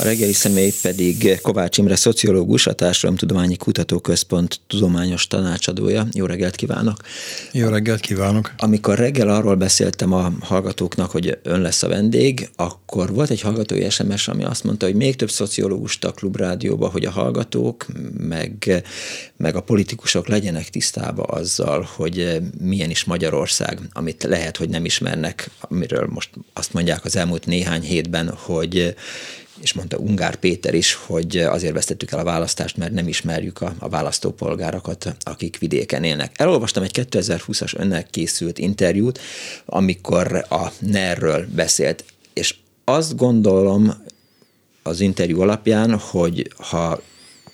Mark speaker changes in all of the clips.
Speaker 1: A reggeli személy pedig Kovács Imre szociológus, a Társadalomtudományi Kutatóközpont tudományos tanácsadója. Jó reggelt kívánok!
Speaker 2: Jó reggelt kívánok!
Speaker 1: Amikor reggel arról beszéltem a hallgatóknak, hogy ön lesz a vendég, akkor volt egy hallgatói SMS, ami azt mondta, hogy még több szociológust a klubrádióba, hogy a hallgatók meg, meg a politikusok legyenek tisztába azzal, hogy milyen is Magyarország, amit lehet, hogy nem ismernek, amiről most azt mondják az elmúlt néhány hétben, hogy és mondta Ungár Péter is, hogy azért vesztettük el a választást, mert nem ismerjük a, a választópolgárokat, akik vidéken élnek. Elolvastam egy 2020-as önnek készült interjút, amikor a NER-ről beszélt, és azt gondolom az interjú alapján, hogy ha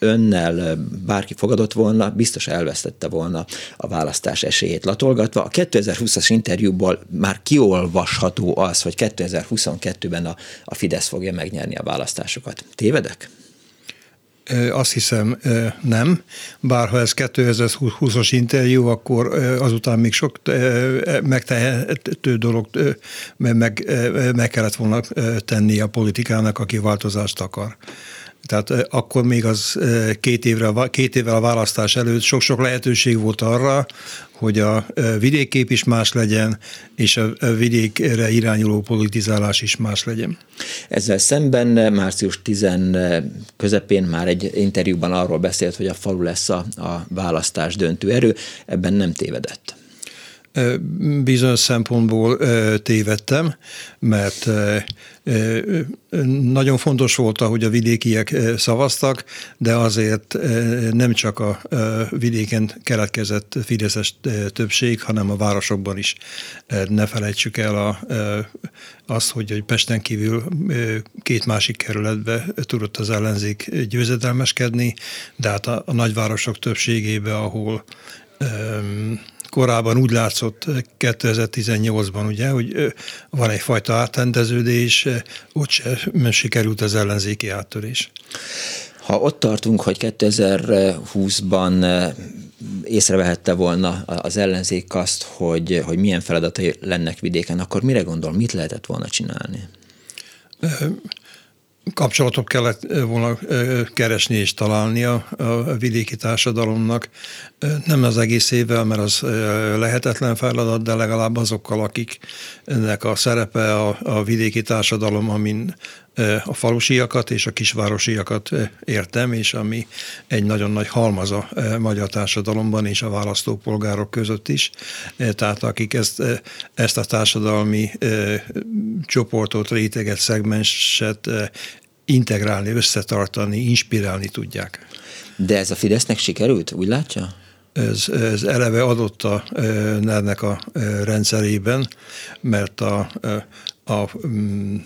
Speaker 1: önnel bárki fogadott volna, biztos elvesztette volna a választás esélyét latolgatva. A 2020-as interjúból már kiolvasható az, hogy 2022-ben a, a Fidesz fogja megnyerni a választásokat. Tévedek?
Speaker 2: Azt hiszem nem, bár ha ez 2020-as interjú, akkor azután még sok megtehető dolog meg, meg kellett volna tenni a politikának, aki változást akar. Tehát akkor még az két, évre, két évvel a választás előtt sok-sok lehetőség volt arra, hogy a vidékkép is más legyen, és a vidékre irányuló politizálás is más legyen.
Speaker 1: Ezzel szemben március 10 közepén már egy interjúban arról beszélt, hogy a falu lesz a, a választás döntő erő, ebben nem tévedett
Speaker 2: bizonyos szempontból tévedtem, mert nagyon fontos volt, hogy a vidékiek szavaztak, de azért nem csak a vidéken keletkezett Fideszes többség, hanem a városokban is. Ne felejtsük el a, azt, hogy Pesten kívül két másik kerületbe tudott az ellenzék győzedelmeskedni, de hát a, a nagyvárosok többségébe, ahol korábban úgy látszott 2018-ban, ugye, hogy van egyfajta átrendeződés, ott sem sikerült az ellenzéki áttörés.
Speaker 1: Ha ott tartunk, hogy 2020-ban észrevehette volna az ellenzék azt, hogy, hogy milyen feladatai lennek vidéken, akkor mire gondol, mit lehetett volna csinálni?
Speaker 2: Kapcsolatok kellett volna keresni és találni a, a vidéki társadalomnak. Nem az egész évvel, mert az lehetetlen feladat, de legalább azokkal, akiknek a szerepe a, a vidéki társadalom, amin a falusiakat és a kisvárosiakat értem, és ami egy nagyon nagy halmaz a magyar társadalomban és a választópolgárok között is. Tehát akik ezt, ezt a társadalmi csoportot, réteget, szegmenset integrálni, összetartani, inspirálni tudják.
Speaker 1: De ez a Fidesznek sikerült, úgy látja?
Speaker 2: ez, ez eleve adott a ner a rendszerében, mert a, a mm,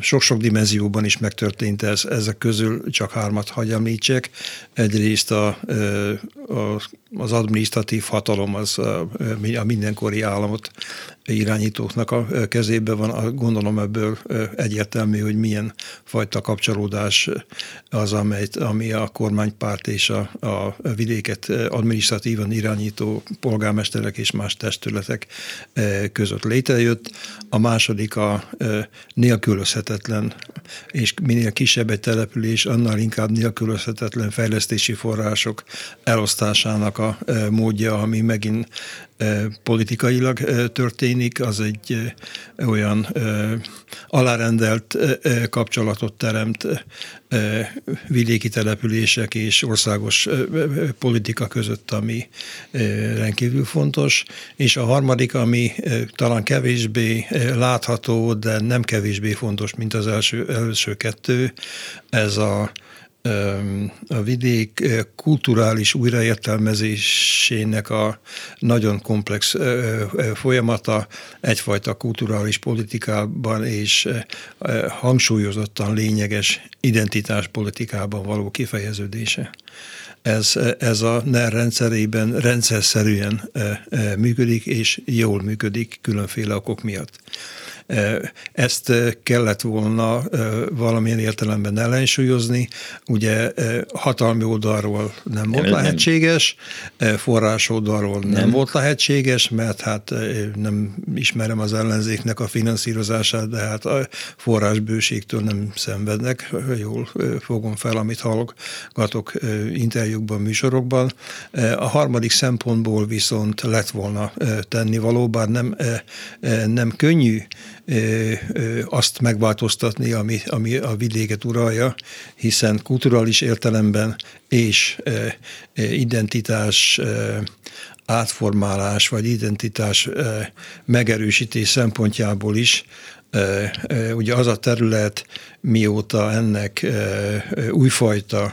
Speaker 2: sok-sok dimenzióban is megtörtént ez, ezek közül csak hármat hagy említsek. Egyrészt a, a, az administratív hatalom az a, mindenkori államot irányítóknak a kezében van. Gondolom ebből egyértelmű, hogy milyen fajta kapcsolódás az, amely, ami a kormánypárt és a, a vidéket administratívan irányító polgármesterek és más testületek között létrejött. A második a nélkülözhetetlen, és minél kisebb egy település, annál inkább nélkülözhetetlen fejlesztési források elosztásának a módja, ami megint politikailag történik, az egy olyan alárendelt kapcsolatot teremt vidéki települések és országos politika között, ami rendkívül fontos. És a harmadik, ami talán kevésbé látható, de nem kevésbé fontos, mint az első, első kettő, ez a a vidék kulturális újraértelmezésének a nagyon komplex folyamata egyfajta kulturális politikában és hangsúlyozottan lényeges identitáspolitikában való kifejeződése. ez, ez a NER rendszerében rendszerszerűen működik, és jól működik különféle okok miatt. Ezt kellett volna valamilyen értelemben ellensúlyozni. Ugye hatalmi oldalról nem volt nem, lehetséges, forrás oldalról nem, nem volt lehetséges, mert hát nem ismerem az ellenzéknek a finanszírozását, de hát a forrásbőségtől nem szenvednek. Jól fogom fel, amit hallgatok interjúkban, műsorokban. A harmadik szempontból viszont lett volna tenni valóban nem, nem könnyű azt megváltoztatni, ami, ami a vidéket uralja, hiszen kulturális értelemben és identitás átformálás vagy identitás megerősítés szempontjából is ugye az a terület, mióta ennek újfajta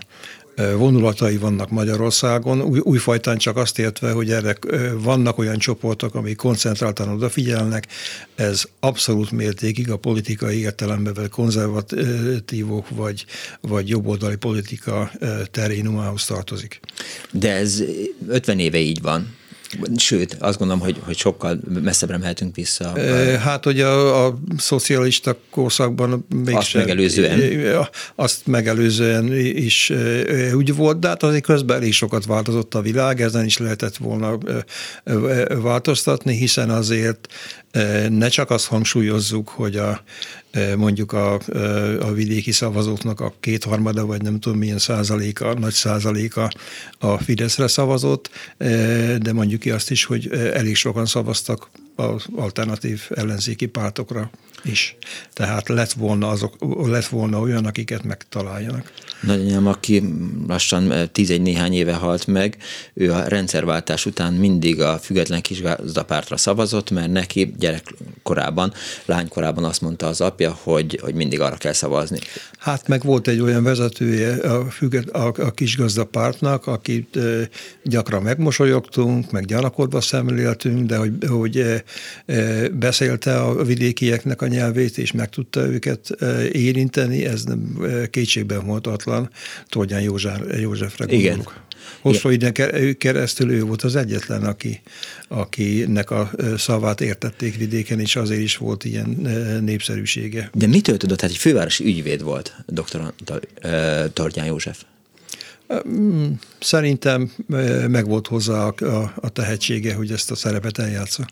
Speaker 2: vonulatai vannak Magyarországon, új, újfajtán csak azt értve, hogy erre vannak olyan csoportok, amik koncentráltan odafigyelnek, ez abszolút mértékig a politikai értelemben vagy konzervatívok vagy, vagy jobboldali politika terénumához tartozik.
Speaker 1: De ez 50 éve így van. Sőt, azt gondolom, hogy, hogy sokkal messzebbre mehetünk vissza.
Speaker 2: Hát, hogy a, a szocialista korszakban
Speaker 1: még azt megelőzően.
Speaker 2: Azt megelőzően is úgy volt, de hát azért közben elég sokat változott a világ, ezen is lehetett volna változtatni, hiszen azért ne csak azt hangsúlyozzuk, hogy a, mondjuk a, a vidéki szavazóknak a kétharmada, vagy nem tudom milyen százaléka, nagy százaléka a Fideszre szavazott, de mondjuk ki azt is, hogy elég sokan szavaztak az alternatív ellenzéki pártokra is. Tehát lett volna, azok, lett volna olyan, akiket megtaláljanak.
Speaker 1: Nagyanyám, aki lassan tízegy néhány éve halt meg, ő a rendszerváltás után mindig a független kisgazdapártra szavazott, mert neki gyerekkorában, lánykorában azt mondta az apja, hogy, hogy mindig arra kell szavazni.
Speaker 2: Hát meg volt egy olyan vezetője a, függet, a, a kisgazdapártnak, akit gyakran megmosolyogtunk, meg gyanakodva szemléltünk, de hogy, hogy beszélte a vidékieknek a nyelvét, és meg tudta őket érinteni, ez nem kétségben vonhatatlan. Tordján József, Józsefre gondolok. Igen. Hosszú időn keresztül ő volt az egyetlen, aki, akinek a szavát értették vidéken, és azért is volt ilyen népszerűsége.
Speaker 1: De mitől tudott? Hát egy fővárosi ügyvéd volt dr. Tordján József.
Speaker 2: Mm, szerintem megvolt hozzá a, a, a tehetsége, hogy ezt a szerepet eljátsza.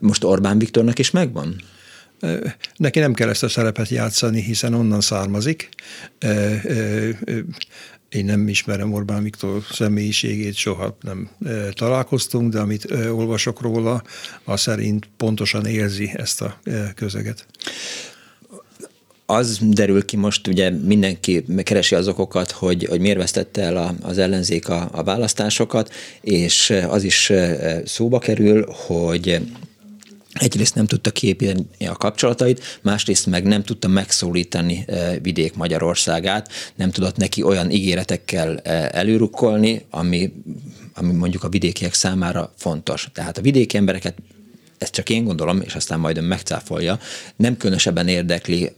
Speaker 1: Most Orbán Viktornak is megvan?
Speaker 2: Neki nem kell ezt a szerepet játszani, hiszen onnan származik. Én nem ismerem Orbán Viktor személyiségét, soha nem találkoztunk, de amit olvasok róla, az szerint pontosan érzi ezt a közeget
Speaker 1: az derül ki most, ugye mindenki keresi az okokat, hogy, hogy miért vesztette el az ellenzék a, a választásokat, és az is szóba kerül, hogy egyrészt nem tudta kiépíteni a kapcsolatait, másrészt meg nem tudta megszólítani eh, vidék Magyarországát, nem tudott neki olyan ígéretekkel eh, előrukkolni, ami, ami mondjuk a vidékiek számára fontos. Tehát a vidéki embereket ezt csak én gondolom, és aztán majd ön megcáfolja, nem különösebben érdekli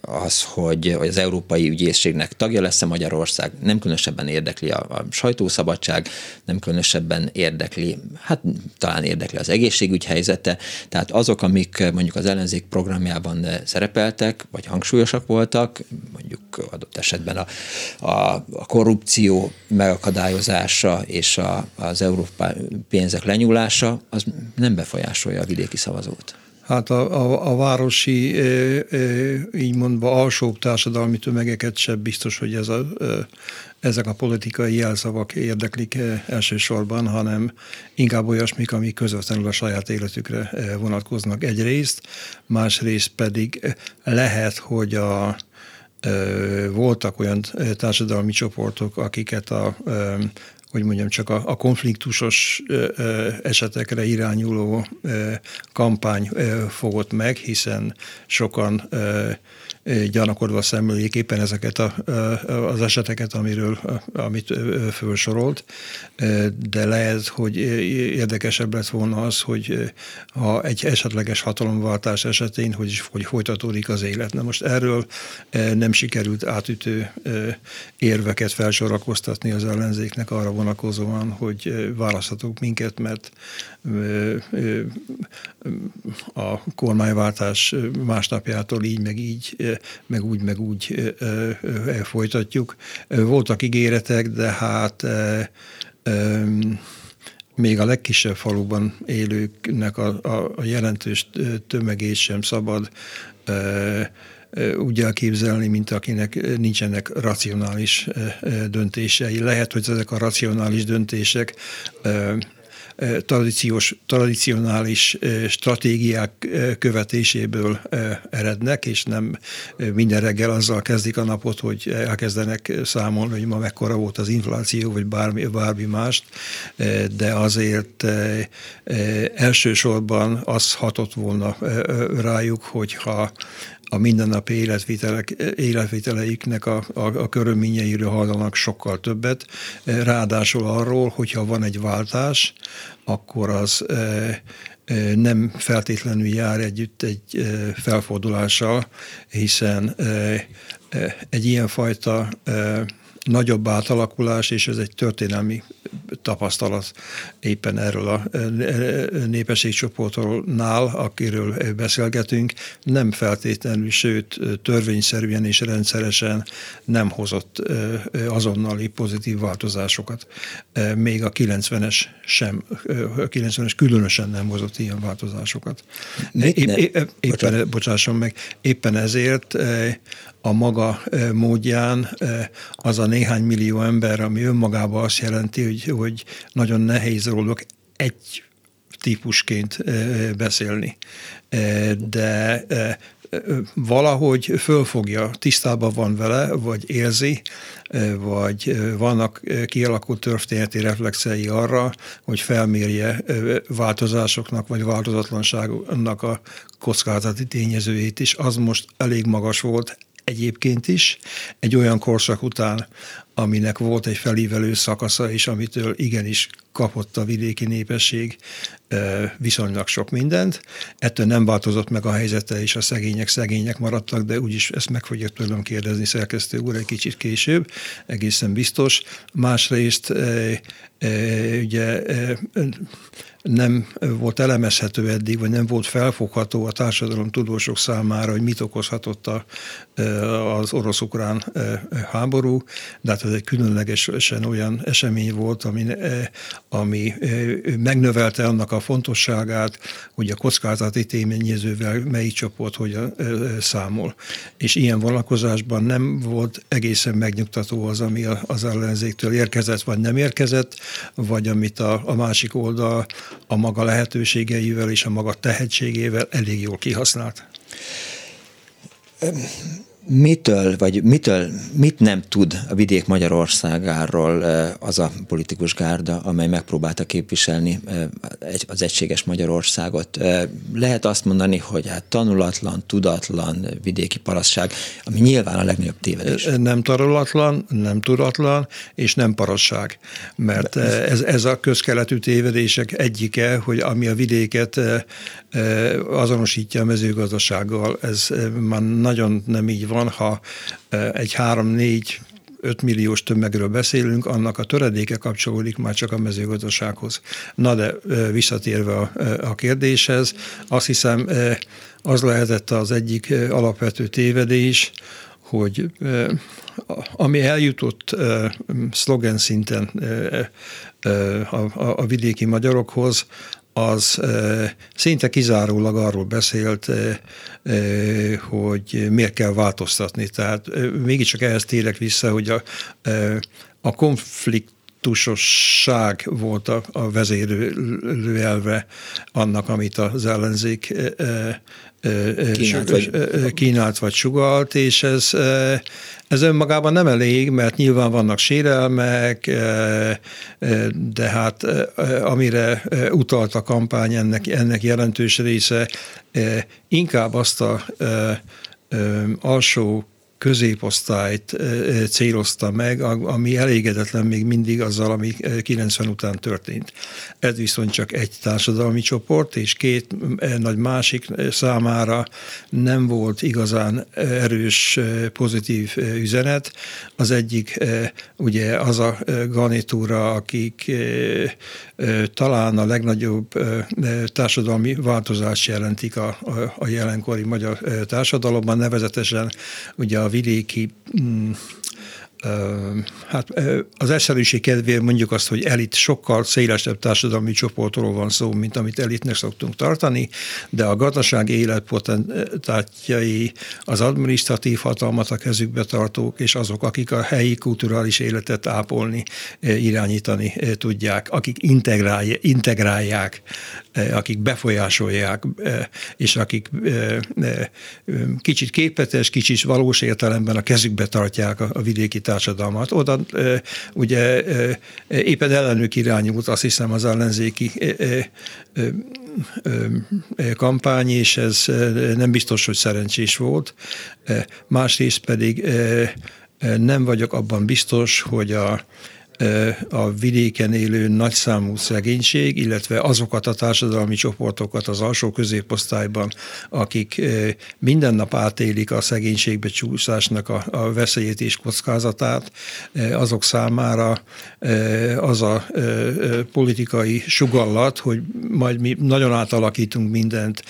Speaker 1: az, hogy, az Európai Ügyészségnek tagja lesz-e Magyarország, nem különösebben érdekli a, a sajtószabadság, nem különösebben érdekli, hát talán érdekli az egészségügy helyzete, tehát azok, amik mondjuk az ellenzék programjában szerepeltek, vagy hangsúlyosak voltak, mondjuk adott esetben a, a, a korrupció megakadályozása és a, az európai pénzek lenyúlása, az nem befolyásolja a vidéki szavazót?
Speaker 2: Hát a, a, a városi, így mondva, alsóbb társadalmi tömegeket sem biztos, hogy ez a, ezek a politikai jelszavak érdeklik elsősorban, hanem inkább olyasmik, amik közvetlenül a saját életükre vonatkoznak egyrészt, másrészt pedig lehet, hogy a, voltak olyan társadalmi csoportok, akiket a hogy mondjam, csak a, a konfliktusos esetekre irányuló kampány fogott meg, hiszen sokan gyanakodva szemlélik éppen ezeket a, az eseteket, amiről, amit felsorolt, de lehet, hogy érdekesebb lett volna az, hogy ha egy esetleges hatalomváltás esetén, hogy, hogy folytatódik az élet. Na most erről nem sikerült átütő érveket felsorakoztatni az ellenzéknek arra vonatkozóan, hogy választhatók minket, mert a kormányváltás másnapjától így, meg így, meg úgy, meg úgy folytatjuk. Voltak ígéretek, de hát még a legkisebb faluban élőknek a, a, a jelentős tömegét sem szabad úgy elképzelni, mint akinek nincsenek racionális döntései. Lehet, hogy ezek a racionális döntések tradíciós, tradicionális stratégiák követéséből erednek, és nem minden reggel azzal kezdik a napot, hogy elkezdenek számolni, hogy ma mekkora volt az infláció, vagy bármi, bármi mást, de azért elsősorban az hatott volna rájuk, hogyha a mindennapi életvitelek, életviteleiknek a, a, a körülményeiről hallanak sokkal többet. Ráadásul arról, hogyha van egy váltás, akkor az nem feltétlenül jár együtt egy felfordulással, hiszen egy ilyenfajta nagyobb átalakulás, és ez egy történelmi tapasztalat éppen erről a népességcsoportnál, akiről beszélgetünk, nem feltétlenül, sőt törvényszerűen és rendszeresen nem hozott azonnali pozitív változásokat. Még a 90-es sem, a 90-es különösen nem hozott ilyen változásokat. Épp, épp, éppen, bocsásson meg, éppen ezért a maga módján az a néhány millió ember, ami önmagában azt jelenti, hogy, hogy nagyon nehéz róluk egy típusként beszélni. De valahogy fölfogja, tisztában van vele, vagy érzi, vagy vannak kialakult történeti reflexei arra, hogy felmérje változásoknak, vagy változatlanságnak a kockázati tényezőjét is. Az most elég magas volt, egyébként is, egy olyan korszak után, aminek volt egy felívelő szakasza, és amitől igenis kapott a vidéki népesség viszonylag sok mindent. Ettől nem változott meg a helyzete, és a szegények szegények maradtak, de úgyis ezt meg fogja tőlem kérdezni szerkesztő úr egy kicsit később, egészen biztos. Másrészt ugye nem volt elemezhető eddig, vagy nem volt felfogható a társadalom tudósok számára, hogy mit okozhatott a, az orosz-ukrán háború, de hát ez egy különlegesen olyan esemény volt, ami, ami megnövelte annak a fontosságát, hogy a kockázati tényezővel melyik csoport hogyan számol. És ilyen vonalkozásban nem volt egészen megnyugtató az, ami az ellenzéktől érkezett, vagy nem érkezett, vagy amit a, a másik oldal a maga lehetőségeivel és a maga tehetségével elég jól kihasznált
Speaker 1: mitől, vagy mitől, mit nem tud a vidék Magyarországáról az a politikus gárda, amely megpróbálta képviselni az egységes Magyarországot. Lehet azt mondani, hogy hát tanulatlan, tudatlan vidéki parasság, ami nyilván a legnagyobb tévedés.
Speaker 2: Nem tanulatlan, nem tudatlan, és nem parasság. Mert ez, ez a közkeletű tévedések egyike, hogy ami a vidéket azonosítja a mezőgazdasággal, ez már nagyon nem így van, ha egy három-négy 5 milliós tömegről beszélünk, annak a töredéke kapcsolódik már csak a mezőgazdasághoz. Na de visszatérve a, a kérdéshez, azt hiszem az lehetett az egyik alapvető tévedés, hogy ami eljutott szlogen szinten a, a, a vidéki magyarokhoz, az szinte kizárólag arról beszélt, hogy miért kell változtatni. Tehát mégiscsak ehhez térek vissza, hogy a, a konflikt tusosság volt a, a vezérő elve annak, amit az ellenzék
Speaker 1: kínált, vagy...
Speaker 2: kínált vagy sugalt, és ez, ez önmagában nem elég, mert nyilván vannak sérelmek, de hát amire utalt a kampány, ennek, ennek jelentős része inkább azt a alsó középosztályt célozta meg, ami elégedetlen még mindig azzal, ami 90 után történt. Ez viszont csak egy társadalmi csoport, és két nagy másik számára nem volt igazán erős pozitív üzenet. Az egyik ugye az a garnitúra, akik talán a legnagyobb társadalmi változást jelentik a, a, jelenkori magyar társadalomban, nevezetesen ugye a vidéki mm, Hát az egyszerűség kedvéért mondjuk azt, hogy elit sokkal szélesebb társadalmi csoportról van szó, mint amit elitnek szoktunk tartani, de a gazdaság életpotentátjai, az adminisztratív hatalmat a kezükbe tartók, és azok, akik a helyi kulturális életet ápolni, irányítani tudják, akik integrálják, akik befolyásolják, és akik kicsit képetes, kicsit valós értelemben a kezükbe tartják a vidéki társadalmat. Oda ugye éppen ellenük irányult azt hiszem az ellenzéki kampány, és ez nem biztos, hogy szerencsés volt. Másrészt pedig nem vagyok abban biztos, hogy a a vidéken élő nagyszámú szegénység, illetve azokat a társadalmi csoportokat az alsó középosztályban, akik minden nap átélik a szegénységbe csúszásnak a, a veszélyét és kockázatát, azok számára az a politikai sugallat, hogy majd mi nagyon átalakítunk mindent,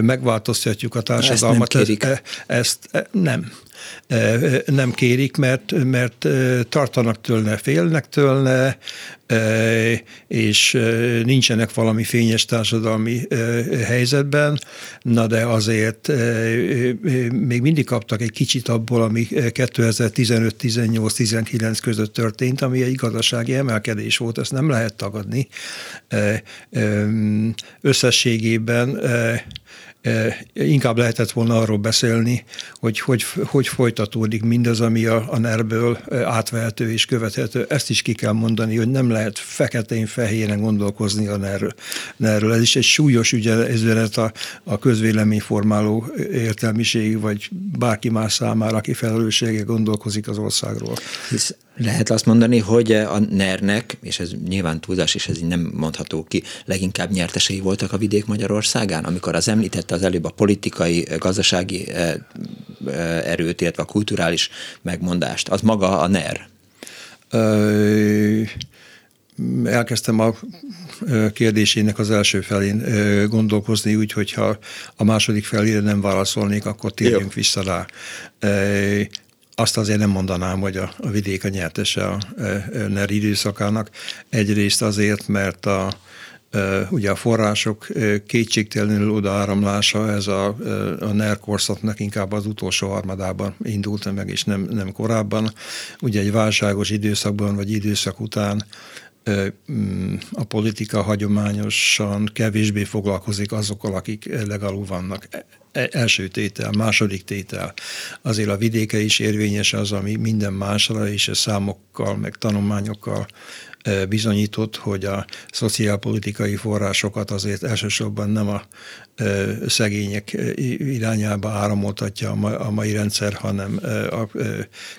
Speaker 2: megváltoztatjuk a társadalmat.
Speaker 1: Ezt nem kérik.
Speaker 2: Ezt, ezt nem nem kérik, mert, mert tartanak tőle, félnek tőle, és nincsenek valami fényes társadalmi helyzetben, na de azért még mindig kaptak egy kicsit abból, ami 2015, 18, 19 között történt, ami egy gazdasági emelkedés volt, ezt nem lehet tagadni. Összességében inkább lehetett volna arról beszélni, hogy hogy, hogy folytatódik mindaz, ami a, a NER-ből átvehető és követhető. Ezt is ki kell mondani, hogy nem lehet feketén-fehéren gondolkozni a NER-ről. ner Ez is egy súlyos üzenet a, a közvéleményformáló értelmiség, vagy bárki más számára, aki felelőssége gondolkozik az országról.
Speaker 1: Hisz lehet azt mondani, hogy a NER-nek, és ez nyilván túlzás, és ez így nem mondható ki, leginkább nyertesei voltak a vidék Magyarországán, amikor az említette az előbb a politikai, gazdasági eh, eh, erőt, illetve a kulturális megmondást, az maga a NER?
Speaker 2: elkezdtem a kérdésének az első felén gondolkozni, úgy, hogyha a második felére nem válaszolnék, akkor térjünk Jó. vissza rá azt azért nem mondanám, hogy a, a vidék a nyertese a, a NER időszakának. Egyrészt azért, mert a, ugye a források kétségtelenül odaáramlása, ez a, a NER korszaknak inkább az utolsó harmadában indult meg, és nem, nem korábban. Ugye egy válságos időszakban, vagy időszak után mm, a politika hagyományosan kevésbé foglalkozik azokkal, akik legalul vannak. E, első tétel, második tétel. Azért a vidéke is érvényes az, ami minden másra, és a számokkal, meg tanulmányokkal e, bizonyított, hogy a szociálpolitikai forrásokat azért elsősorban nem a szegények irányába áramoltatja a mai rendszer, hanem a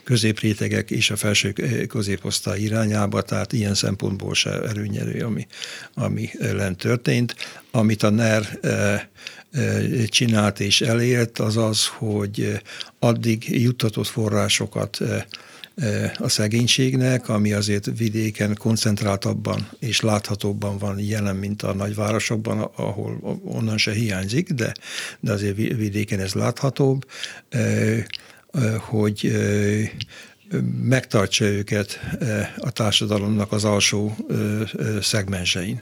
Speaker 2: középrétegek és a felső középosztály irányába, tehát ilyen szempontból se erőnyerő, ami, ami lent történt. Amit a NER csinált és elért, az az, hogy addig juttatott forrásokat a szegénységnek, ami azért vidéken koncentráltabban és láthatóbban van jelen, mint a nagyvárosokban, ahol onnan se hiányzik, de, de azért vidéken ez láthatóbb, hogy megtartsa őket a társadalomnak az alsó szegmensein.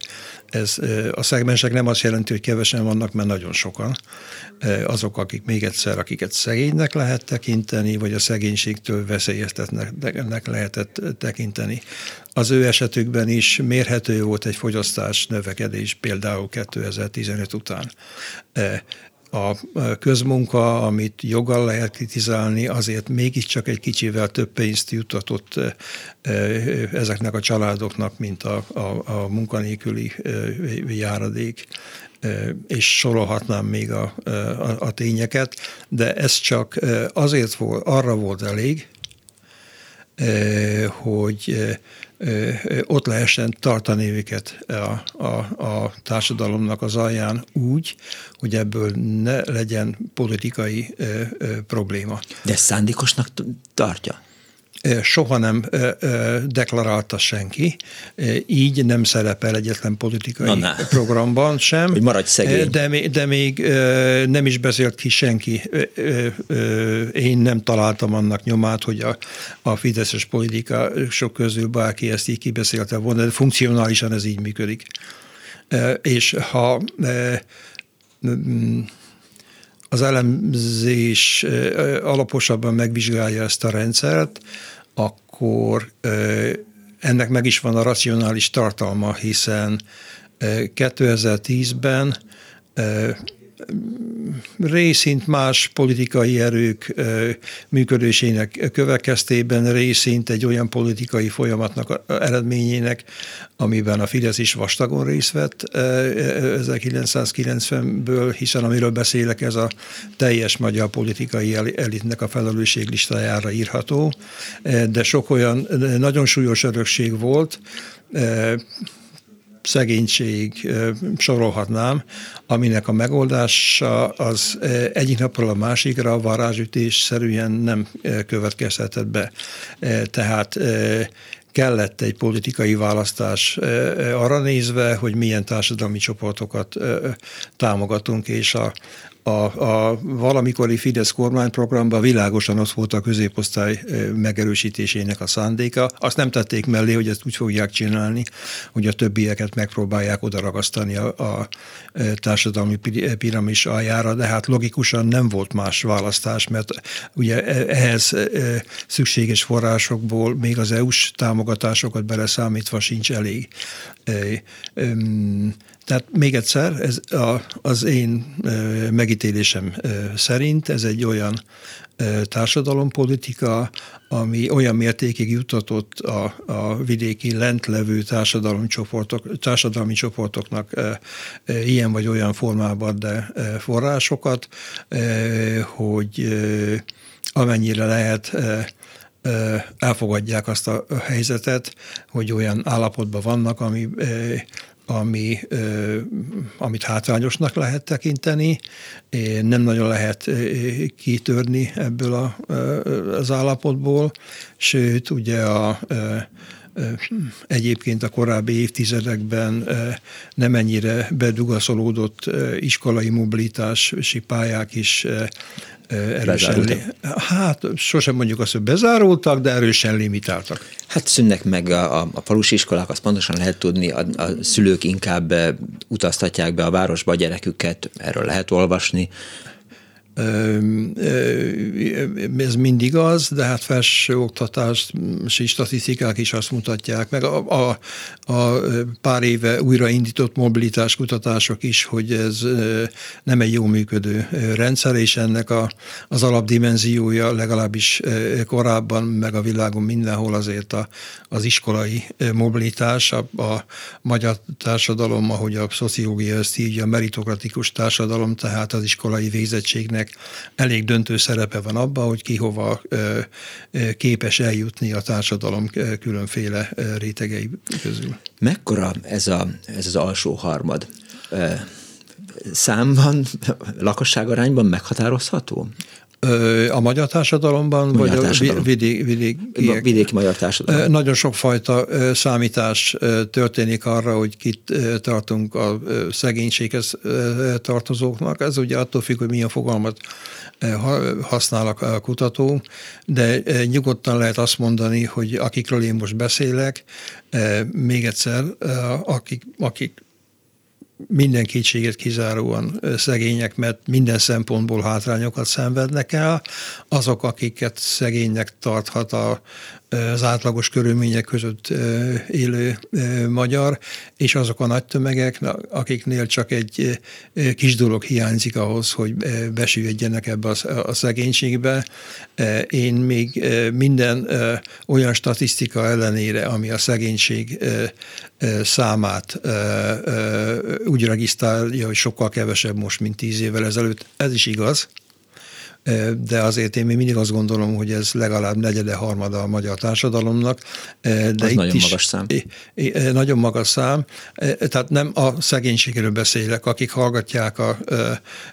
Speaker 2: Ez, a szegmensek nem azt jelenti, hogy kevesen vannak, mert nagyon sokan. Azok, akik még egyszer, akiket szegénynek lehet tekinteni, vagy a szegénységtől veszélyeztetnek lehetett tekinteni. Az ő esetükben is mérhető volt egy fogyasztás növekedés, például 2015 után a közmunka, amit joggal lehet kritizálni, azért mégiscsak egy kicsivel több pénzt jutatott ezeknek a családoknak, mint a, a, a munkanélküli járadék és sorolhatnám még a, a, a tényeket, de ez csak azért volt, arra volt elég, hogy ott lehessen tartani őket a, a, a társadalomnak az alján úgy, hogy ebből ne legyen politikai probléma.
Speaker 1: De szándékosnak tartja?
Speaker 2: Soha nem deklarálta senki, így nem szerepel egyetlen politikai Na, programban sem.
Speaker 1: Hogy maradj szegény.
Speaker 2: De, de még nem is beszélt ki senki. Én nem találtam annak nyomát, hogy a, a fideszes politika sok közül bárki ezt így kibeszélte volna, de funkcionálisan ez így működik. És ha az elemzés alaposabban megvizsgálja ezt a rendszert, akkor ennek meg is van a racionális tartalma, hiszen 2010-ben részint más politikai erők működésének következtében, részint egy olyan politikai folyamatnak eredményének, amiben a Fidesz is vastagon részt vett 1990-ből, hiszen amiről beszélek, ez a teljes magyar politikai elitnek a felelősség listájára írható, de sok olyan nagyon súlyos örökség volt, szegénység, sorolhatnám, aminek a megoldása az egyik napról a másikra varázsütés szerűen nem következhetett be. Tehát kellett egy politikai választás arra nézve, hogy milyen társadalmi csoportokat támogatunk, és a, a, a valamikori Fidesz kormányprogramban világosan az volt a középosztály megerősítésének a szándéka. Azt nem tették mellé, hogy ezt úgy fogják csinálni, hogy a többieket megpróbálják odaragasztani a, a társadalmi piramis aljára, de hát logikusan nem volt más választás, mert ugye e, ehhez szükséges forrásokból még az EU-s támogatásokat beleszámítva sincs elég. Tehát még egyszer, ez a, az én megítélésem szerint ez egy olyan társadalompolitika, ami olyan mértékig jutatott a, a vidéki lentlevő társadalomcsoportok, társadalmi csoportoknak e, e, ilyen vagy olyan formában, de e, forrásokat, hogy amennyire lehet elfogadják azt a helyzetet, hogy olyan állapotban vannak, ami ami, amit hátrányosnak lehet tekinteni, nem nagyon lehet kitörni ebből az állapotból, sőt, ugye a egyébként a korábbi évtizedekben nem ennyire bedugaszolódott iskolai mobilitási pályák is erősen, hát sosem mondjuk azt, hogy bezárultak, de erősen limitáltak.
Speaker 1: Hát szűnnek meg a, a, a falusi iskolák, azt pontosan lehet tudni, a, a szülők inkább utaztatják be a városba a gyereküket, erről lehet olvasni
Speaker 2: ez mindig az, de hát felsőoktatási statisztikák is azt mutatják, meg. A, a, a pár éve újraindított mobilitás kutatások is, hogy ez nem egy jó működő rendszer, és ennek a, az alapdimenziója legalábbis korábban, meg a világon mindenhol azért a, az iskolai mobilitás, a, a magyar társadalom, ahogy a szociológia ezt hívja, meritokratikus társadalom, tehát az iskolai végzettségnek embernek elég döntő szerepe van abban, hogy ki hova képes eljutni a társadalom különféle rétegei közül.
Speaker 1: Mekkora ez, a, ez az alsó harmad? Számban, lakosságarányban meghatározható?
Speaker 2: A magyar társadalomban, magyar vagy társadalom. a vidék, vidék,
Speaker 1: vidéki magyar társadalom?
Speaker 2: Nagyon sokfajta számítás történik arra, hogy kit tartunk a szegénységhez tartozóknak. Ez ugye attól függ, hogy milyen fogalmat használ a kutató, de nyugodtan lehet azt mondani, hogy akikről én most beszélek, még egyszer, akik, akik minden kétséget kizáróan szegények, mert minden szempontból hátrányokat szenvednek el. Azok, akiket szegénynek tarthat a, az átlagos körülmények között élő magyar, és azok a nagy tömegek, akiknél csak egy kis dolog hiányzik ahhoz, hogy besüllyedjenek ebbe a szegénységbe. Én még minden olyan statisztika ellenére, ami a szegénység számát úgy regisztrálja, hogy sokkal kevesebb most, mint tíz évvel ezelőtt. Ez is igaz, de azért én még mindig azt gondolom, hogy ez legalább negyede, harmada a magyar társadalomnak.
Speaker 1: De az itt nagyon is, magas szám.
Speaker 2: Nagyon magas szám. Tehát nem a szegénységről beszélek, akik hallgatják a,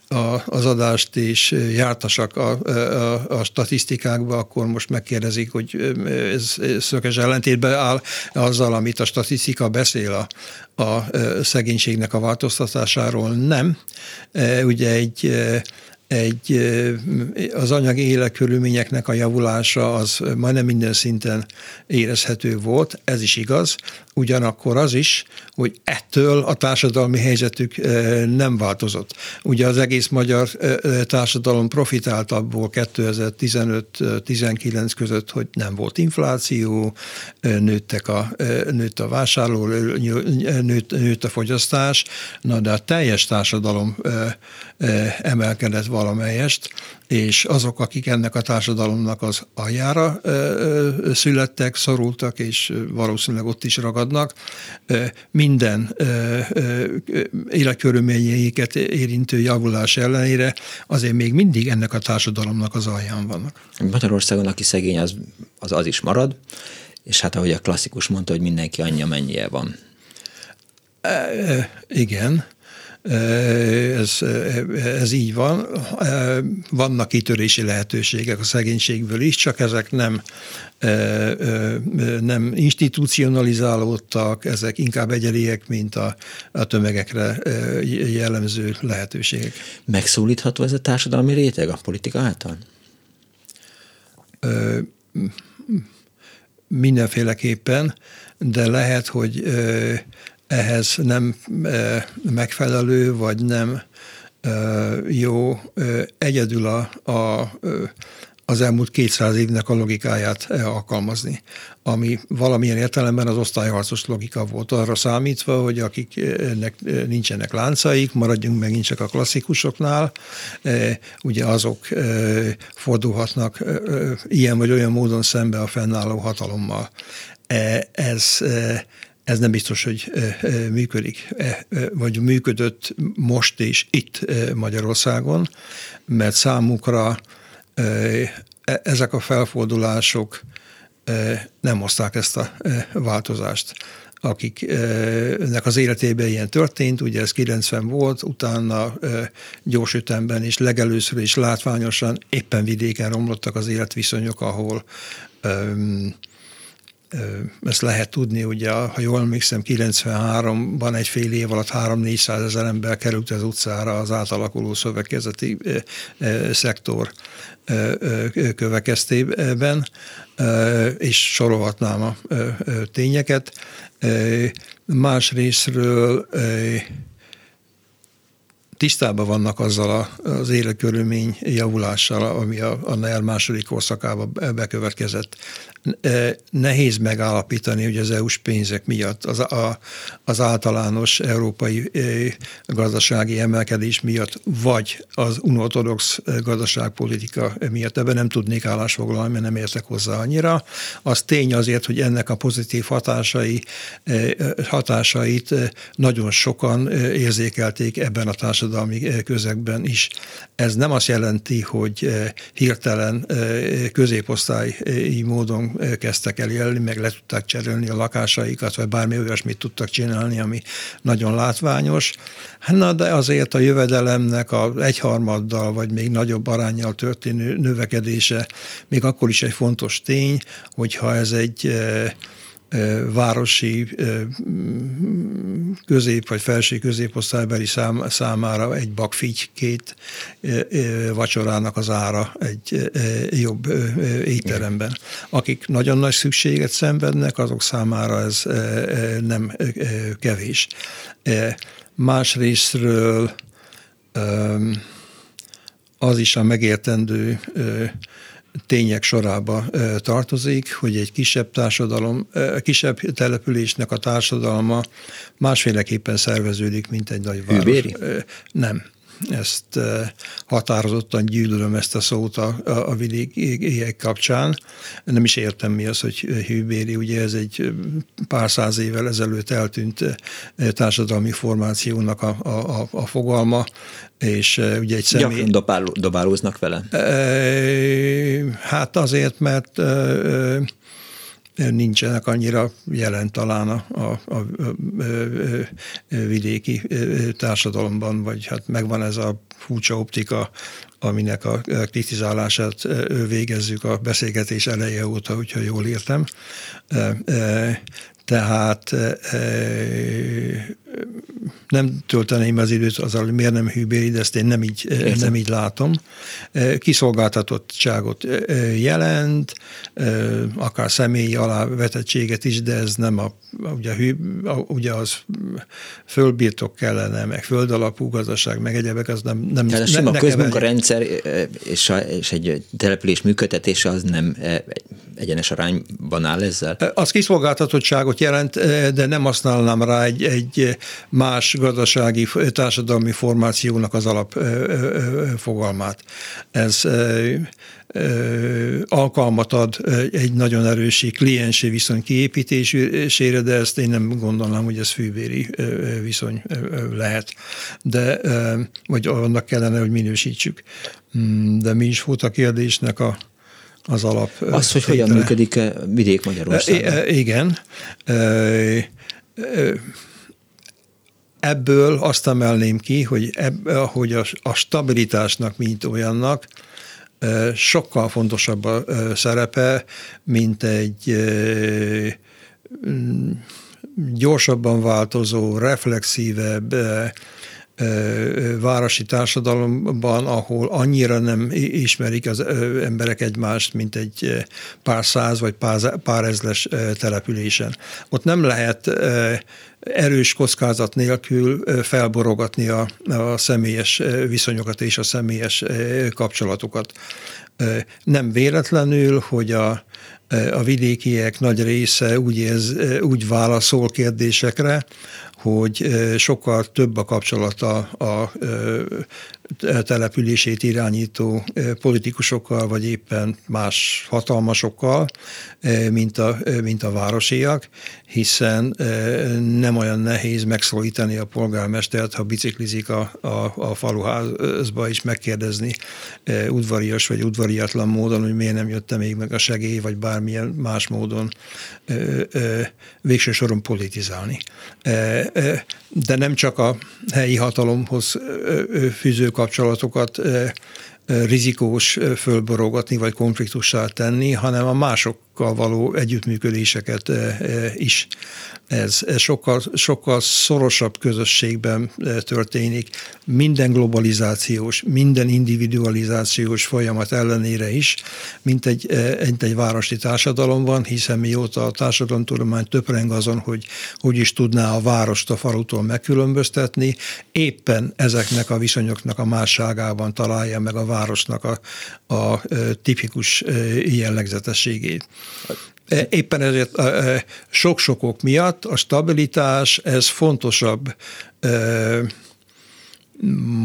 Speaker 2: a, az adást és jártasak a, a, a statisztikákba, akkor most megkérdezik, hogy ez szökes ellentétben áll azzal, amit a statisztika beszél a, a szegénységnek a változtatásáról. Nem. Ugye egy egy, az anyagi életkörülményeknek a javulása az majdnem minden szinten érezhető volt, ez is igaz, ugyanakkor az is, hogy ettől a társadalmi helyzetük nem változott. Ugye az egész magyar társadalom profitált abból 2015-19 között, hogy nem volt infláció, nőttek a, nőtt a vásárló, nőtt, nőtt a fogyasztás, na de a teljes társadalom emelkedett valamelyest, és azok, akik ennek a társadalomnak az aljára születtek, szorultak, és valószínűleg ott is ragadnak, minden életkörülményeiket érintő javulás ellenére azért még mindig ennek a társadalomnak az alján vannak.
Speaker 1: Magyarországon, aki szegény, az, az, az is marad, és hát ahogy a klasszikus mondta, hogy mindenki annyi, amennyie van.
Speaker 2: E, igen, ez, ez így van. Vannak kitörési lehetőségek a szegénységből is, csak ezek nem, nem institucionalizálódtak, ezek inkább egyediek, mint a, a tömegekre jellemző lehetőségek.
Speaker 1: Megszólítható ez a társadalmi réteg a politika által?
Speaker 2: Mindenféleképpen, de lehet, hogy ehhez nem e, megfelelő, vagy nem e, jó e, egyedül a, a, az elmúlt 200 évnek a logikáját alkalmazni, ami valamilyen értelemben az osztályharcos logika volt arra számítva, hogy akiknek nincsenek láncaik, maradjunk megint csak a klasszikusoknál, ugye azok fordulhatnak ilyen vagy olyan módon szembe a fennálló hatalommal. Ez ez nem biztos, hogy működik, vagy működött most is itt Magyarországon, mert számukra e, ezek a felfordulások nem hozták ezt a változást. Akiknek az életében ilyen történt, ugye ez 90 volt, utána gyors ütemben és legelőször is látványosan éppen vidéken romlottak az életviszonyok, ahol ezt lehet tudni, ugye, ha jól emlékszem, 93-ban egy fél év alatt 3-400 ezer ember került az utcára az átalakuló szövetkezeti szektor következtében, és sorolhatnám a tényeket. Más részről tisztában vannak azzal az életkörülmény javulással, ami a, a NER második korszakában bekövetkezett nehéz megállapítani, hogy az EU-s pénzek miatt, az, a, az általános európai gazdasági emelkedés miatt, vagy az unortodox gazdaságpolitika miatt, ebben nem tudnék állásfoglalni, mert nem értek hozzá annyira. Az tény azért, hogy ennek a pozitív hatásai, hatásait nagyon sokan érzékelték ebben a társadalmi közegben is. Ez nem azt jelenti, hogy hirtelen középosztályi módon kezdtek el élni, meg le tudták cserélni a lakásaikat, vagy bármi olyasmit tudtak csinálni, ami nagyon látványos. Hát na, de azért a jövedelemnek a egyharmaddal, vagy még nagyobb arányjal történő növekedése még akkor is egy fontos tény, hogyha ez egy városi közép vagy felső középosztálybeli szám, számára egy bakfigy két vacsorának az ára egy jobb étteremben. Akik nagyon nagy szükséget szenvednek, azok számára ez nem kevés. Másrésztről az is a megértendő tények sorába tartozik, hogy egy kisebb társadalom, kisebb településnek a társadalma másféleképpen szerveződik, mint egy nagy város.
Speaker 1: Hűbéri?
Speaker 2: Nem ezt határozottan gyűlölöm ezt a szót a, a vidékiek kapcsán. Nem is értem mi az, hogy hűbéri, ugye ez egy pár száz évvel ezelőtt eltűnt társadalmi formációnak a, a, a fogalma, és ugye egy
Speaker 1: személy... Gyakran dobáló, dobálóznak vele?
Speaker 2: Hát azért, mert nincsenek annyira jelen talán a, a, a, a, vidéki társadalomban, vagy hát megvan ez a furcsa optika, aminek a kritizálását végezzük a beszélgetés eleje óta, hogyha jól értem. Tehát nem tölteném az időt azzal, hogy miért nem hűbéri, de ezt én nem így, nem így látom. Kiszolgáltatottságot jelent, akár személyi alávetettséget is, de ez nem a, ugye, hű, ugye az fölbirtok kellene, meg földalapú gazdaság, meg egyebek, az nem... nem
Speaker 1: Tehát a sima közmunkarendszer és, a, és egy település működtetése az nem egyenes arányban áll ezzel?
Speaker 2: Az kiszolgáltatottságot jelent, de nem használnám rá egy, egy más gazdasági, társadalmi formációnak az alapfogalmát. Ez alkalmat ad egy nagyon erős kliensi viszony kiépítésére, de ezt én nem gondolnám, hogy ez fűvéri viszony lehet. De, vagy annak kellene, hogy minősítsük. Mm, de mi is volt a kérdésnek a az alap.
Speaker 1: Az, hogy hogyan működik vidék Magyarországon.
Speaker 2: Igen. Ebből azt emelném ki, hogy, ebb, hogy a, a stabilitásnak, mint olyannak, sokkal fontosabb a szerepe, mint egy gyorsabban változó, reflexívebb, városi társadalomban, ahol annyira nem ismerik az emberek egymást, mint egy pár száz vagy pár, ezles településen. Ott nem lehet erős kockázat nélkül felborogatni a, a személyes viszonyokat és a személyes kapcsolatokat. Nem véletlenül, hogy a, a vidékiek nagy része úgy, érz, úgy válaszol kérdésekre, hogy sokkal több a kapcsolata a települését irányító politikusokkal, vagy éppen más hatalmasokkal, mint a, mint a városiak, hiszen nem olyan nehéz megszólítani a polgármestert, ha biciklizik a, a, a faluházba is megkérdezni udvarias vagy udvariatlan módon, hogy miért nem jötte még meg a segély, vagy bármilyen más módon végső soron politizálni. De nem csak a helyi hatalomhoz fűző kapcsolatokat rizikós fölborogatni vagy konfliktussá tenni, hanem a másokkal való együttműködéseket is ez, sokkal, sokkal szorosabb közösségben eh, történik, minden globalizációs, minden individualizációs folyamat ellenére is, mint egy, eh, mint egy városi társadalomban, hiszen mióta a társadalomtudomány töpreng azon, hogy hogy is tudná a várost a falutól megkülönböztetni, éppen ezeknek a viszonyoknak a másságában találja meg a városnak a, a eh, tipikus jellegzetességét. Éppen ezért sok-sok ok miatt a stabilitás, ez fontosabb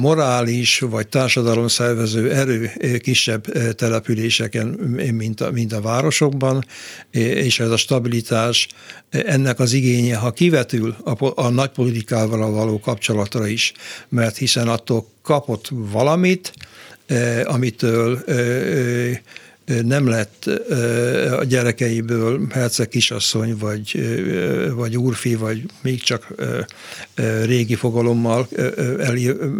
Speaker 2: morális vagy társadalomszervező erő kisebb településeken, mint a, mint a városokban, és ez a stabilitás, ennek az igénye, ha kivetül a, a nagypolitikával való kapcsolatra is, mert hiszen attól kapott valamit, amitől nem lett a gyerekeiből herceg kisasszony, vagy, vagy úrfi, vagy még csak régi fogalommal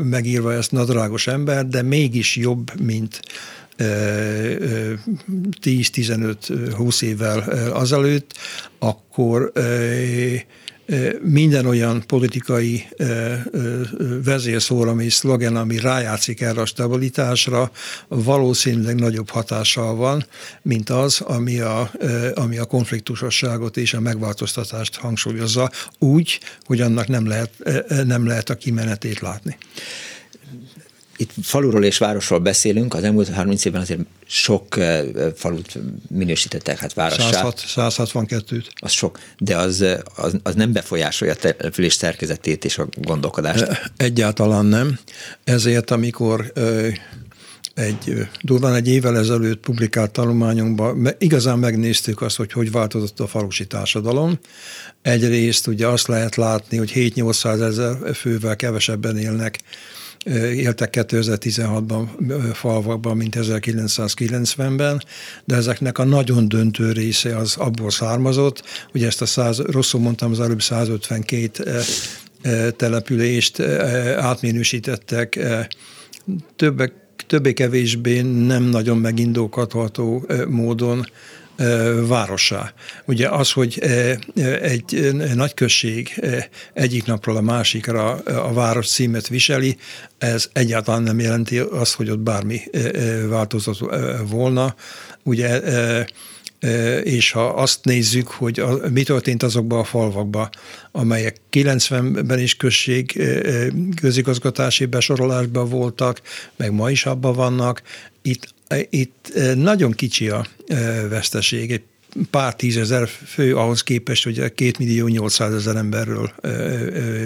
Speaker 2: megírva ezt nadrágos ember, de mégis jobb, mint 10-15-20 évvel azelőtt, akkor minden olyan politikai vezérszól, ami szlogen, ami rájátszik erre a stabilitásra, valószínűleg nagyobb hatással van, mint az, ami a, ami a konfliktusosságot és a megváltoztatást hangsúlyozza, úgy, hogy annak nem lehet, nem lehet a kimenetét látni
Speaker 1: itt faluról és városról beszélünk, az elmúlt 30 évben azért sok falut minősítettek, hát várossá.
Speaker 2: 162-t.
Speaker 1: Az sok, de az, az, az nem befolyásolja a település szerkezetét és a gondolkodást.
Speaker 2: Egyáltalán nem. Ezért, amikor egy durván egy évvel ezelőtt publikált tanulmányunkban igazán megnéztük azt, hogy hogy változott a falusi társadalom. Egyrészt ugye azt lehet látni, hogy 7-800 ezer fővel kevesebben élnek éltek 2016-ban falvakban, mint 1990-ben, de ezeknek a nagyon döntő része az abból származott, hogy ezt a száz, rosszul mondtam, az előbb 152 települést átminősítettek többek többé-kevésbé nem nagyon megindolható módon várossá. Ugye az, hogy egy nagy község egyik napról a másikra a város címet viseli, ez egyáltalán nem jelenti azt, hogy ott bármi változott volna. Ugye és ha azt nézzük, hogy a, mi történt azokban a falvakban, amelyek 90-ben is község közigazgatási besorolásban voltak, meg ma is abban vannak, itt itt nagyon kicsi a veszteség, egy pár tízezer fő ahhoz képest, hogy két millió 800 ezer emberről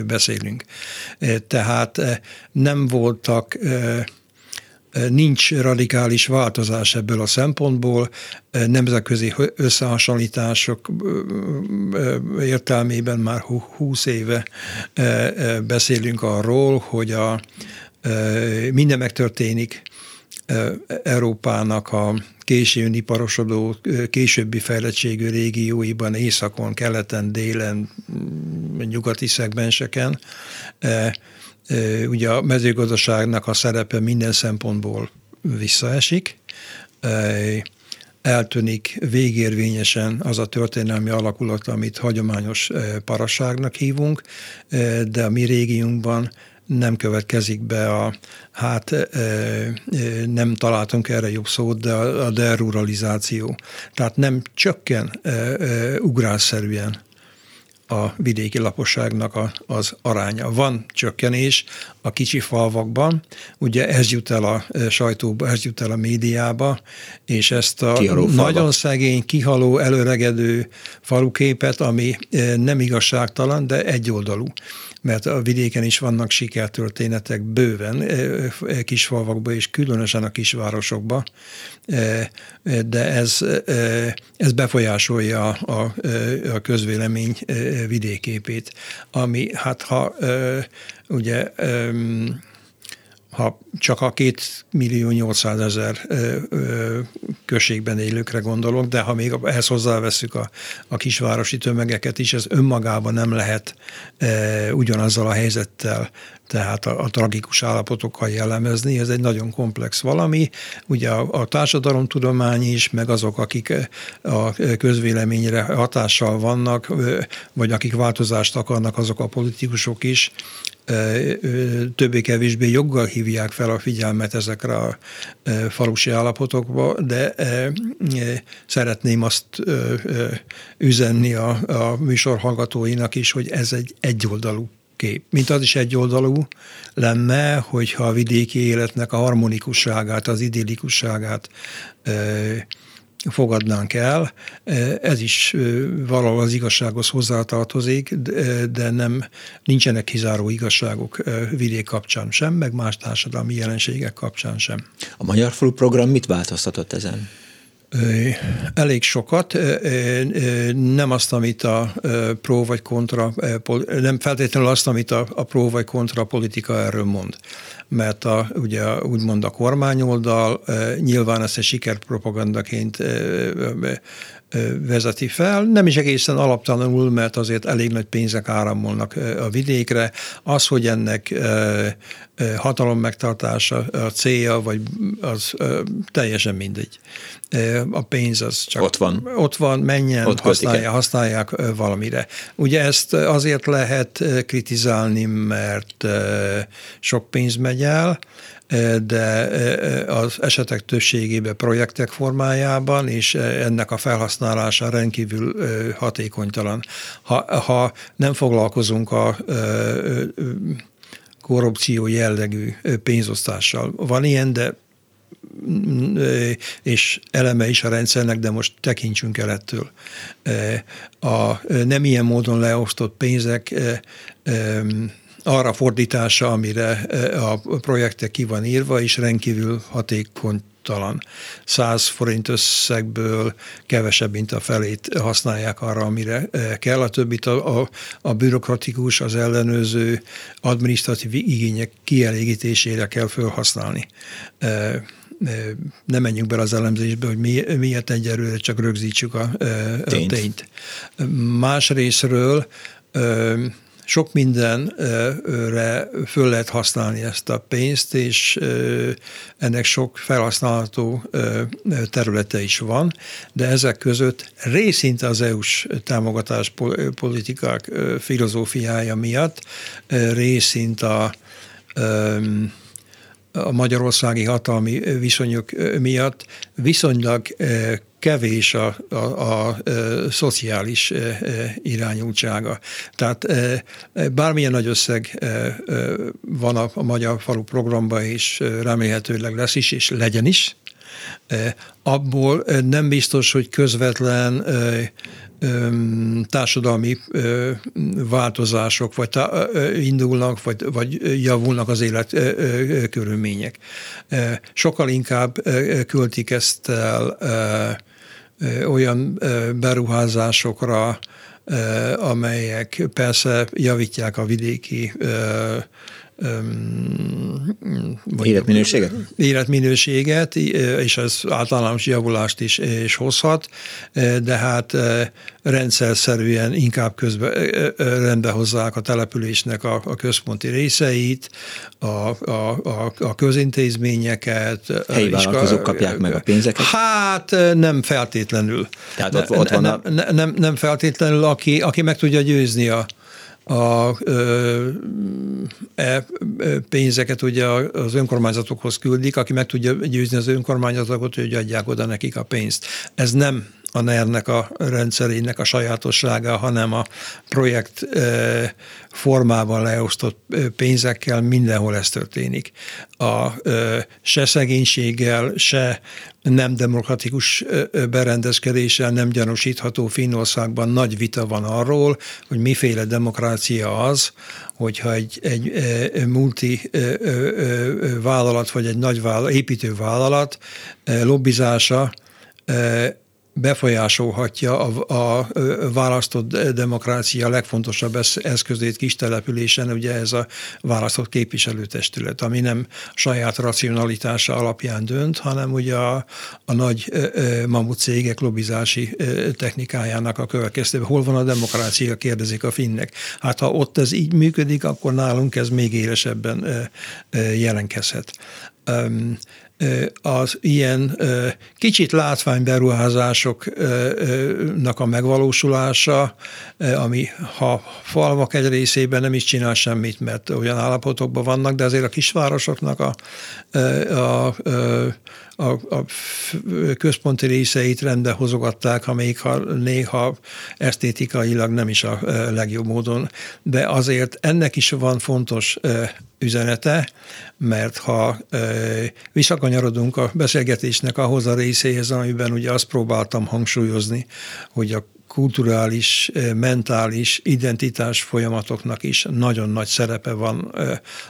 Speaker 2: beszélünk. Tehát nem voltak nincs radikális változás ebből a szempontból. Nemzetközi összehasonlítások értelmében már 20 éve beszélünk arról, hogy a, minden megtörténik Európának a későn iparosodó, későbbi fejlettségű régióiban, északon, keleten, délen, nyugati szegmenseken. Ugye a mezőgazdaságnak a szerepe minden szempontból visszaesik, eltűnik végérvényesen az a történelmi alakulat, amit hagyományos parasságnak hívunk, de a mi régiónkban nem következik be a, hát nem találtunk erre jobb szót, de a deruralizáció. Tehát nem csökken ugrásszerűen a vidéki lakosságnak a, az aránya. Van csökkenés a kicsi falvakban, ugye ez jut el a sajtóba, ez jut el a médiába, és ezt a kihaló nagyon falva. szegény, kihaló, előregedő faluképet, ami nem igazságtalan, de egyoldalú mert a vidéken is vannak sikertörténetek bőven, kisfalvakban és különösen a kisvárosokban, de ez, ez befolyásolja a, a közvélemény vidéképét, ami hát ha ugye ha csak a két millió 800 ezer községben élőkre gondolok, de ha még ehhez hozzáveszünk a, a kisvárosi tömegeket is, ez önmagában nem lehet e, ugyanazzal a helyzettel, tehát a, a tragikus állapotokkal jellemezni, ez egy nagyon komplex valami. Ugye a, a társadalomtudomány is, meg azok, akik a közvéleményre hatással vannak, vagy akik változást akarnak, azok a politikusok is többé-kevésbé joggal hívják fel a figyelmet ezekre a falusi állapotokba, de szeretném azt üzenni a, a műsor hallgatóinak is, hogy ez egy egyoldalú kép. Mint az is egyoldalú lenne, hogyha a vidéki életnek a harmonikusságát, az idillikusságát fogadnánk el. Ez is valahol az igazsághoz hozzátartozik, de nem, nincsenek kizáró igazságok vidék kapcsán sem, meg más társadalmi jelenségek kapcsán sem.
Speaker 1: A Magyar Falu program mit változtatott ezen?
Speaker 2: Elég sokat, nem azt, amit a pro vagy kontra, nem feltétlenül azt, amit a, a pro vagy kontra politika erről mond. Mert a, ugye úgymond a kormányoldal nyilván ezt egy sikerpropagandaként vezeti fel. Nem is egészen alaptalanul, mert azért elég nagy pénzek áramolnak a vidékre. Az, hogy ennek hatalom megtartása a célja, vagy az teljesen mindegy. A pénz az csak
Speaker 1: ott van,
Speaker 2: ott van menjen,
Speaker 1: ott
Speaker 2: használja, használják valamire. Ugye ezt azért lehet kritizálni, mert sok pénz megy el, de az esetek többségében projektek formájában, és ennek a felhasználása rendkívül hatékonytalan. Ha, ha nem foglalkozunk a korrupció jellegű pénzosztással. Van ilyen, de és eleme is a rendszernek, de most tekintsünk el ettől. A nem ilyen módon leosztott pénzek arra fordítása, amire a projektek ki van írva, és rendkívül hatékony talan 100 forint összegből kevesebb, mint a felét használják arra, amire kell. A többit a, a, a bürokratikus, az ellenőrző adminisztratív igények kielégítésére kell felhasználni. Ne menjünk bele az elemzésbe, hogy mi, miért egyelőre csak rögzítsük a, a tényt. tényt. Másrésztről sok mindenre föl lehet használni ezt a pénzt, és ennek sok felhasználható területe is van, de ezek között részint az EU-s támogatás politikák filozófiája miatt, részint a a magyarországi hatalmi viszonyok miatt viszonylag kevés a, a, a, szociális irányultsága. Tehát bármilyen nagy összeg van a Magyar Falu programban, és remélhetőleg lesz is, és legyen is, abból nem biztos, hogy közvetlen társadalmi változások vagy indulnak, vagy, vagy javulnak az élet körülmények. Sokkal inkább költik ezt el olyan beruházásokra, amelyek persze javítják a vidéki
Speaker 1: életminőséget?
Speaker 2: Életminőséget, és ez általános javulást is, is hozhat, de hát rendszerszerűen inkább közbe, rendbe hozzák a településnek a, a központi részeit, a, a, a, a közintézményeket.
Speaker 1: Helyi vállalkozók kapják meg a pénzeket?
Speaker 2: Hát nem feltétlenül.
Speaker 1: Tehát ott, ott van
Speaker 2: a... nem, nem, nem feltétlenül, aki, aki meg tudja győzni a, a e, pénzeket ugye az önkormányzatokhoz küldik, aki meg tudja győzni az önkormányzatokat, hogy adják oda nekik a pénzt. Ez nem a NER-nek a rendszerének a sajátossága, hanem a projekt formában leosztott pénzekkel mindenhol ez történik. A, se szegénységgel, se nem demokratikus berendezkedéssel nem gyanúsítható Finnországban nagy vita van arról, hogy miféle demokrácia az, hogyha egy, egy, multi vállalat, vagy egy nagy vállalat, építő vállalat lobbizása befolyásolhatja a, a választott demokrácia legfontosabb eszközét kis településen, ugye ez a választott képviselőtestület, ami nem saját racionalitása alapján dönt, hanem ugye a, a nagy mamut cégek lobbizási technikájának a következtében. Hol van a demokrácia, kérdezik a finnek. Hát ha ott ez így működik, akkor nálunk ez még élesebben jelenkezhet az ilyen kicsit látványberuházásoknak a megvalósulása, ami ha falvak egy részében nem is csinál semmit, mert olyan állapotokban vannak, de azért a kisvárosoknak a, a, a a, a központi részeit rendbe hozogatták, még ha néha esztétikailag nem is a legjobb módon, de azért ennek is van fontos üzenete, mert ha visszakanyarodunk a beszélgetésnek ahhoz a részéhez, amiben ugye azt próbáltam hangsúlyozni, hogy a kulturális, mentális identitás folyamatoknak is nagyon nagy szerepe van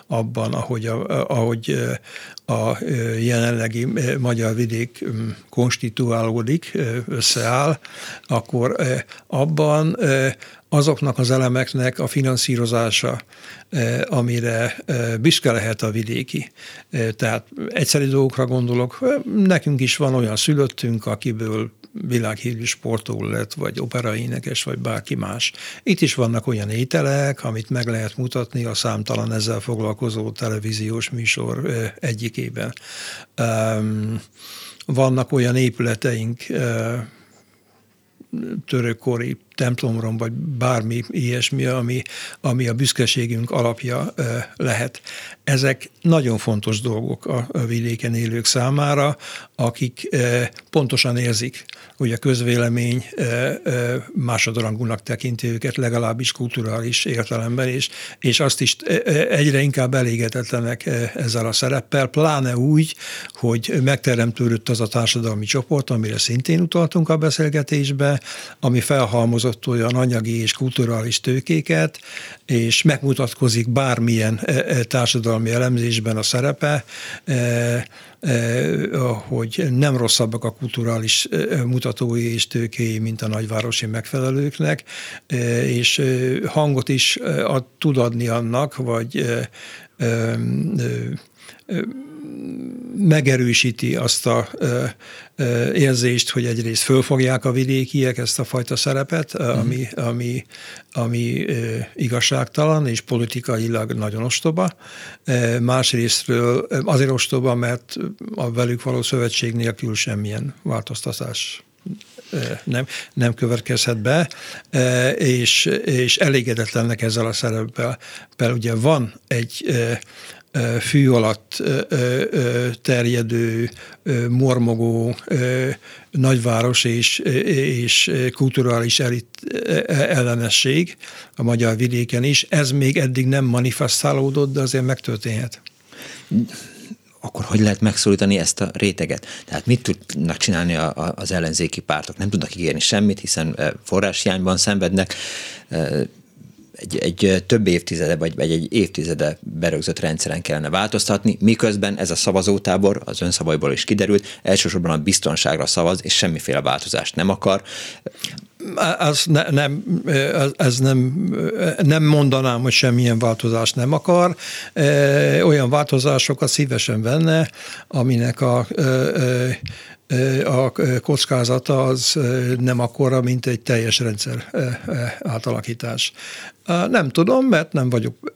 Speaker 2: abban, ahogy, a, ahogy a jelenlegi magyar vidék konstituálódik, összeáll, akkor abban azoknak az elemeknek a finanszírozása, amire büszke lehet a vidéki. Tehát egyszerű dolgokra gondolok, nekünk is van olyan szülöttünk, akiből világhírű sportoló lett, vagy operaénekes, vagy bárki más. Itt is vannak olyan ételek, amit meg lehet mutatni a számtalan ezzel foglalkozó televíziós műsor egyikében. Vannak olyan épületeink, törökkori templomrom, vagy bármi ilyesmi, ami, ami a büszkeségünk alapja lehet. Ezek nagyon fontos dolgok a vidéken élők számára, akik pontosan érzik, hogy a közvélemény másodrangúnak tekinti őket, legalábbis kulturális értelemben, és, és azt is egyre inkább elégetetlenek ezzel a szereppel, pláne úgy, hogy megteremtődött az a társadalmi csoport, amire szintén utaltunk a beszélgetésbe, ami felhalmozott olyan anyagi és kulturális tőkéket, és megmutatkozik bármilyen társadalmi elemzésben a szerepe, hogy nem rosszabbak a kulturális mutatói és tőkéi, mint a nagyvárosi megfelelőknek, és hangot is tud adni annak, vagy megerősíti azt a érzést, hogy egyrészt fölfogják a vidékiek ezt a fajta szerepet, ami, mhm. ami, ami igazságtalan és politikailag nagyon ostoba. Másrésztről azért ostoba, mert a velük való szövetség nélkül semmilyen változtatás nem, nem következhet be, és, és elégedetlennek ezzel a szereppel. Mert ugye van egy fű alatt terjedő, mormogó nagyváros és, és kulturális elit ellenesség a magyar vidéken is. Ez még eddig nem manifestálódott, de azért megtörténhet
Speaker 1: akkor hogy lehet megszólítani ezt a réteget? Tehát mit tudnak csinálni a, a, az ellenzéki pártok? Nem tudnak ígérni semmit, hiszen forráshiányban szenvednek, egy, egy több évtizede, vagy, vagy egy évtizede berögzött rendszeren kellene változtatni, miközben ez a szavazótábor, az önszavaiból is kiderült, elsősorban a biztonságra szavaz, és semmiféle változást nem akar.
Speaker 2: Ez, ne, nem, ez nem, nem mondanám, hogy semmilyen változást nem akar. Olyan változásokat szívesen venne, aminek a a kockázata az nem akkora, mint egy teljes rendszer átalakítás. Nem tudom, mert nem vagyok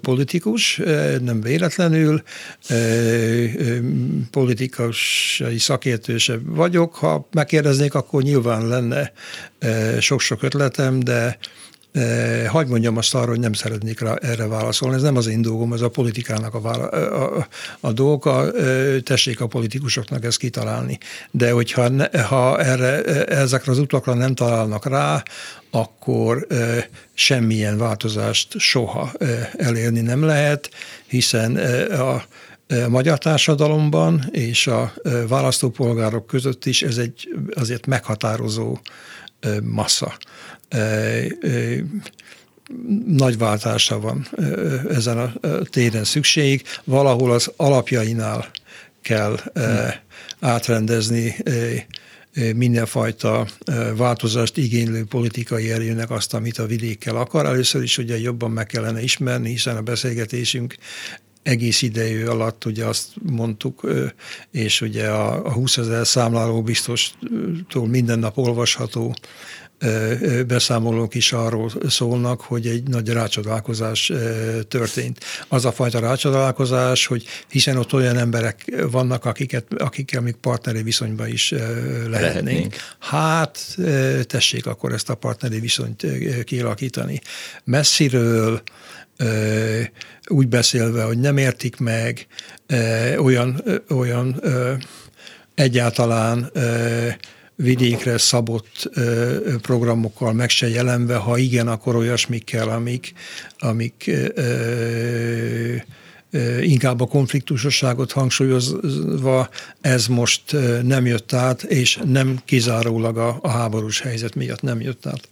Speaker 2: politikus, nem véletlenül, politikai szakértő vagyok. Ha megkérdeznék, akkor nyilván lenne sok-sok ötletem, de Hagy mondjam azt arra, hogy nem szeretnék rá, erre válaszolni. Ez nem az én dolgom, ez a politikának a, vála, a, a, dolga. Tessék a politikusoknak ezt kitalálni. De hogyha ne, ha erre, ezekre az utakra nem találnak rá, akkor semmilyen változást soha elérni nem lehet, hiszen a, a magyar társadalomban és a választópolgárok között is ez egy azért meghatározó massza nagy váltásra van ezen a téren szükség. Valahol az alapjainál kell átrendezni mindenfajta változást igénylő politikai erőnek azt, amit a vidékkel akar. Először is ugye jobban meg kellene ismerni, hiszen a beszélgetésünk egész idejű alatt ugye azt mondtuk, és ugye a, a 20 ezer számláló biztostól minden nap olvasható beszámolók is arról szólnak, hogy egy nagy rácsodálkozás történt. Az a fajta rácsodálkozás, hogy hiszen ott olyan emberek vannak, akiket, akikkel még partneri viszonyban is lehetnénk. lehetnénk. Hát tessék akkor ezt a partneri viszonyt kialakítani. Messziről, úgy beszélve, hogy nem értik meg, olyan, olyan egyáltalán vidékre szabott programokkal meg se jelenve, ha igen, akkor olyasmikkel, amik, amik inkább a konfliktusosságot hangsúlyozva ez most nem jött át, és nem kizárólag a, a háborús helyzet miatt nem jött át.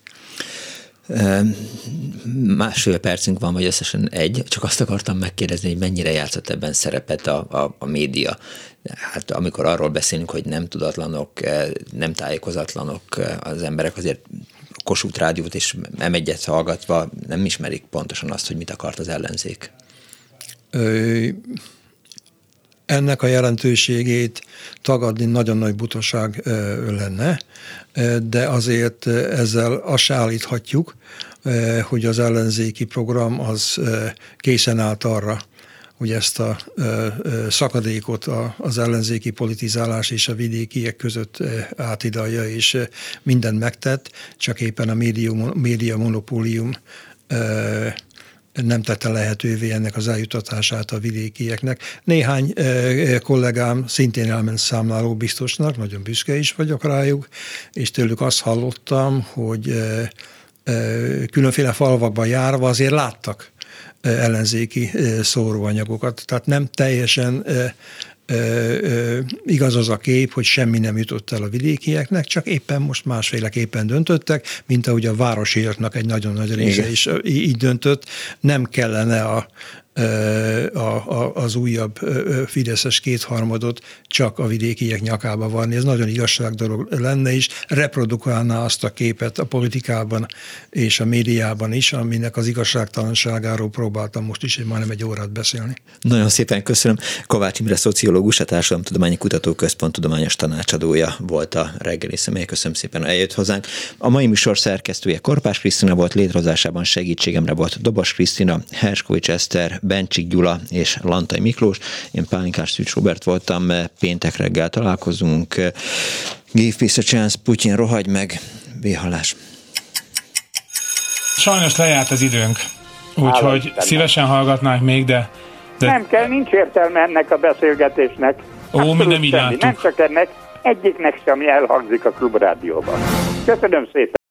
Speaker 1: Másfél percünk van, vagy összesen egy, csak azt akartam megkérdezni, hogy mennyire játszott ebben szerepet a, a, a média. Hát amikor arról beszélünk, hogy nem tudatlanok, nem tájékozatlanok az emberek, azért Kossuth Rádiót és m hallgatva nem ismerik pontosan azt, hogy mit akart az ellenzék. Ö,
Speaker 2: ennek a jelentőségét tagadni nagyon nagy butaság lenne, de azért ezzel azt állíthatjuk, hogy az ellenzéki program az készen állt arra, hogy ezt a szakadékot az ellenzéki politizálás és a vidékiek között átidalja, és mindent megtett, csak éppen a média, média monopólium nem tette lehetővé ennek az eljutatását a vidékieknek. Néhány kollégám szintén elment számláló biztosnak, nagyon büszke is vagyok rájuk, és tőlük azt hallottam, hogy különféle falvakban járva azért láttak ellenzéki szóróanyagokat. Tehát nem teljesen igaz az a kép, hogy semmi nem jutott el a vidékieknek, csak éppen most másféleképpen döntöttek, mint ahogy a városiaknak egy nagyon nagy része is így döntött. Nem kellene a a, a, az újabb Fideszes kétharmadot csak a vidékiek nyakába vanni. Ez nagyon igazság dolog lenne, és reprodukálná azt a képet a politikában és a médiában is, aminek az igazságtalanságáról próbáltam most is majdnem egy órát beszélni.
Speaker 1: Nagyon szépen köszönöm. Kovács Imre szociológus, a Társadalomtudományi Kutatóközpont tudományos tanácsadója volt a reggeli személy. Köszönöm szépen, eljött hozzánk. A mai műsor szerkesztője Korpás Krisztina volt, létrehozásában segítségemre volt Dobos Krisztina, Herskovics Eszter, Bencsik Gyula és Lantai Miklós. Én Pálinkás Szűcs Robert voltam, péntek reggel találkozunk. Give peace a chance, Putyin, rohagy meg, véhalás.
Speaker 3: Sajnos lejárt az időnk, úgyhogy szívesen hallgatnánk még, de,
Speaker 4: de... Nem kell, nincs értelme ennek a beszélgetésnek.
Speaker 3: Ó, mi nem így
Speaker 4: Nem csak ennek, egyiknek sem elhangzik a klubrádióban. Köszönöm szépen.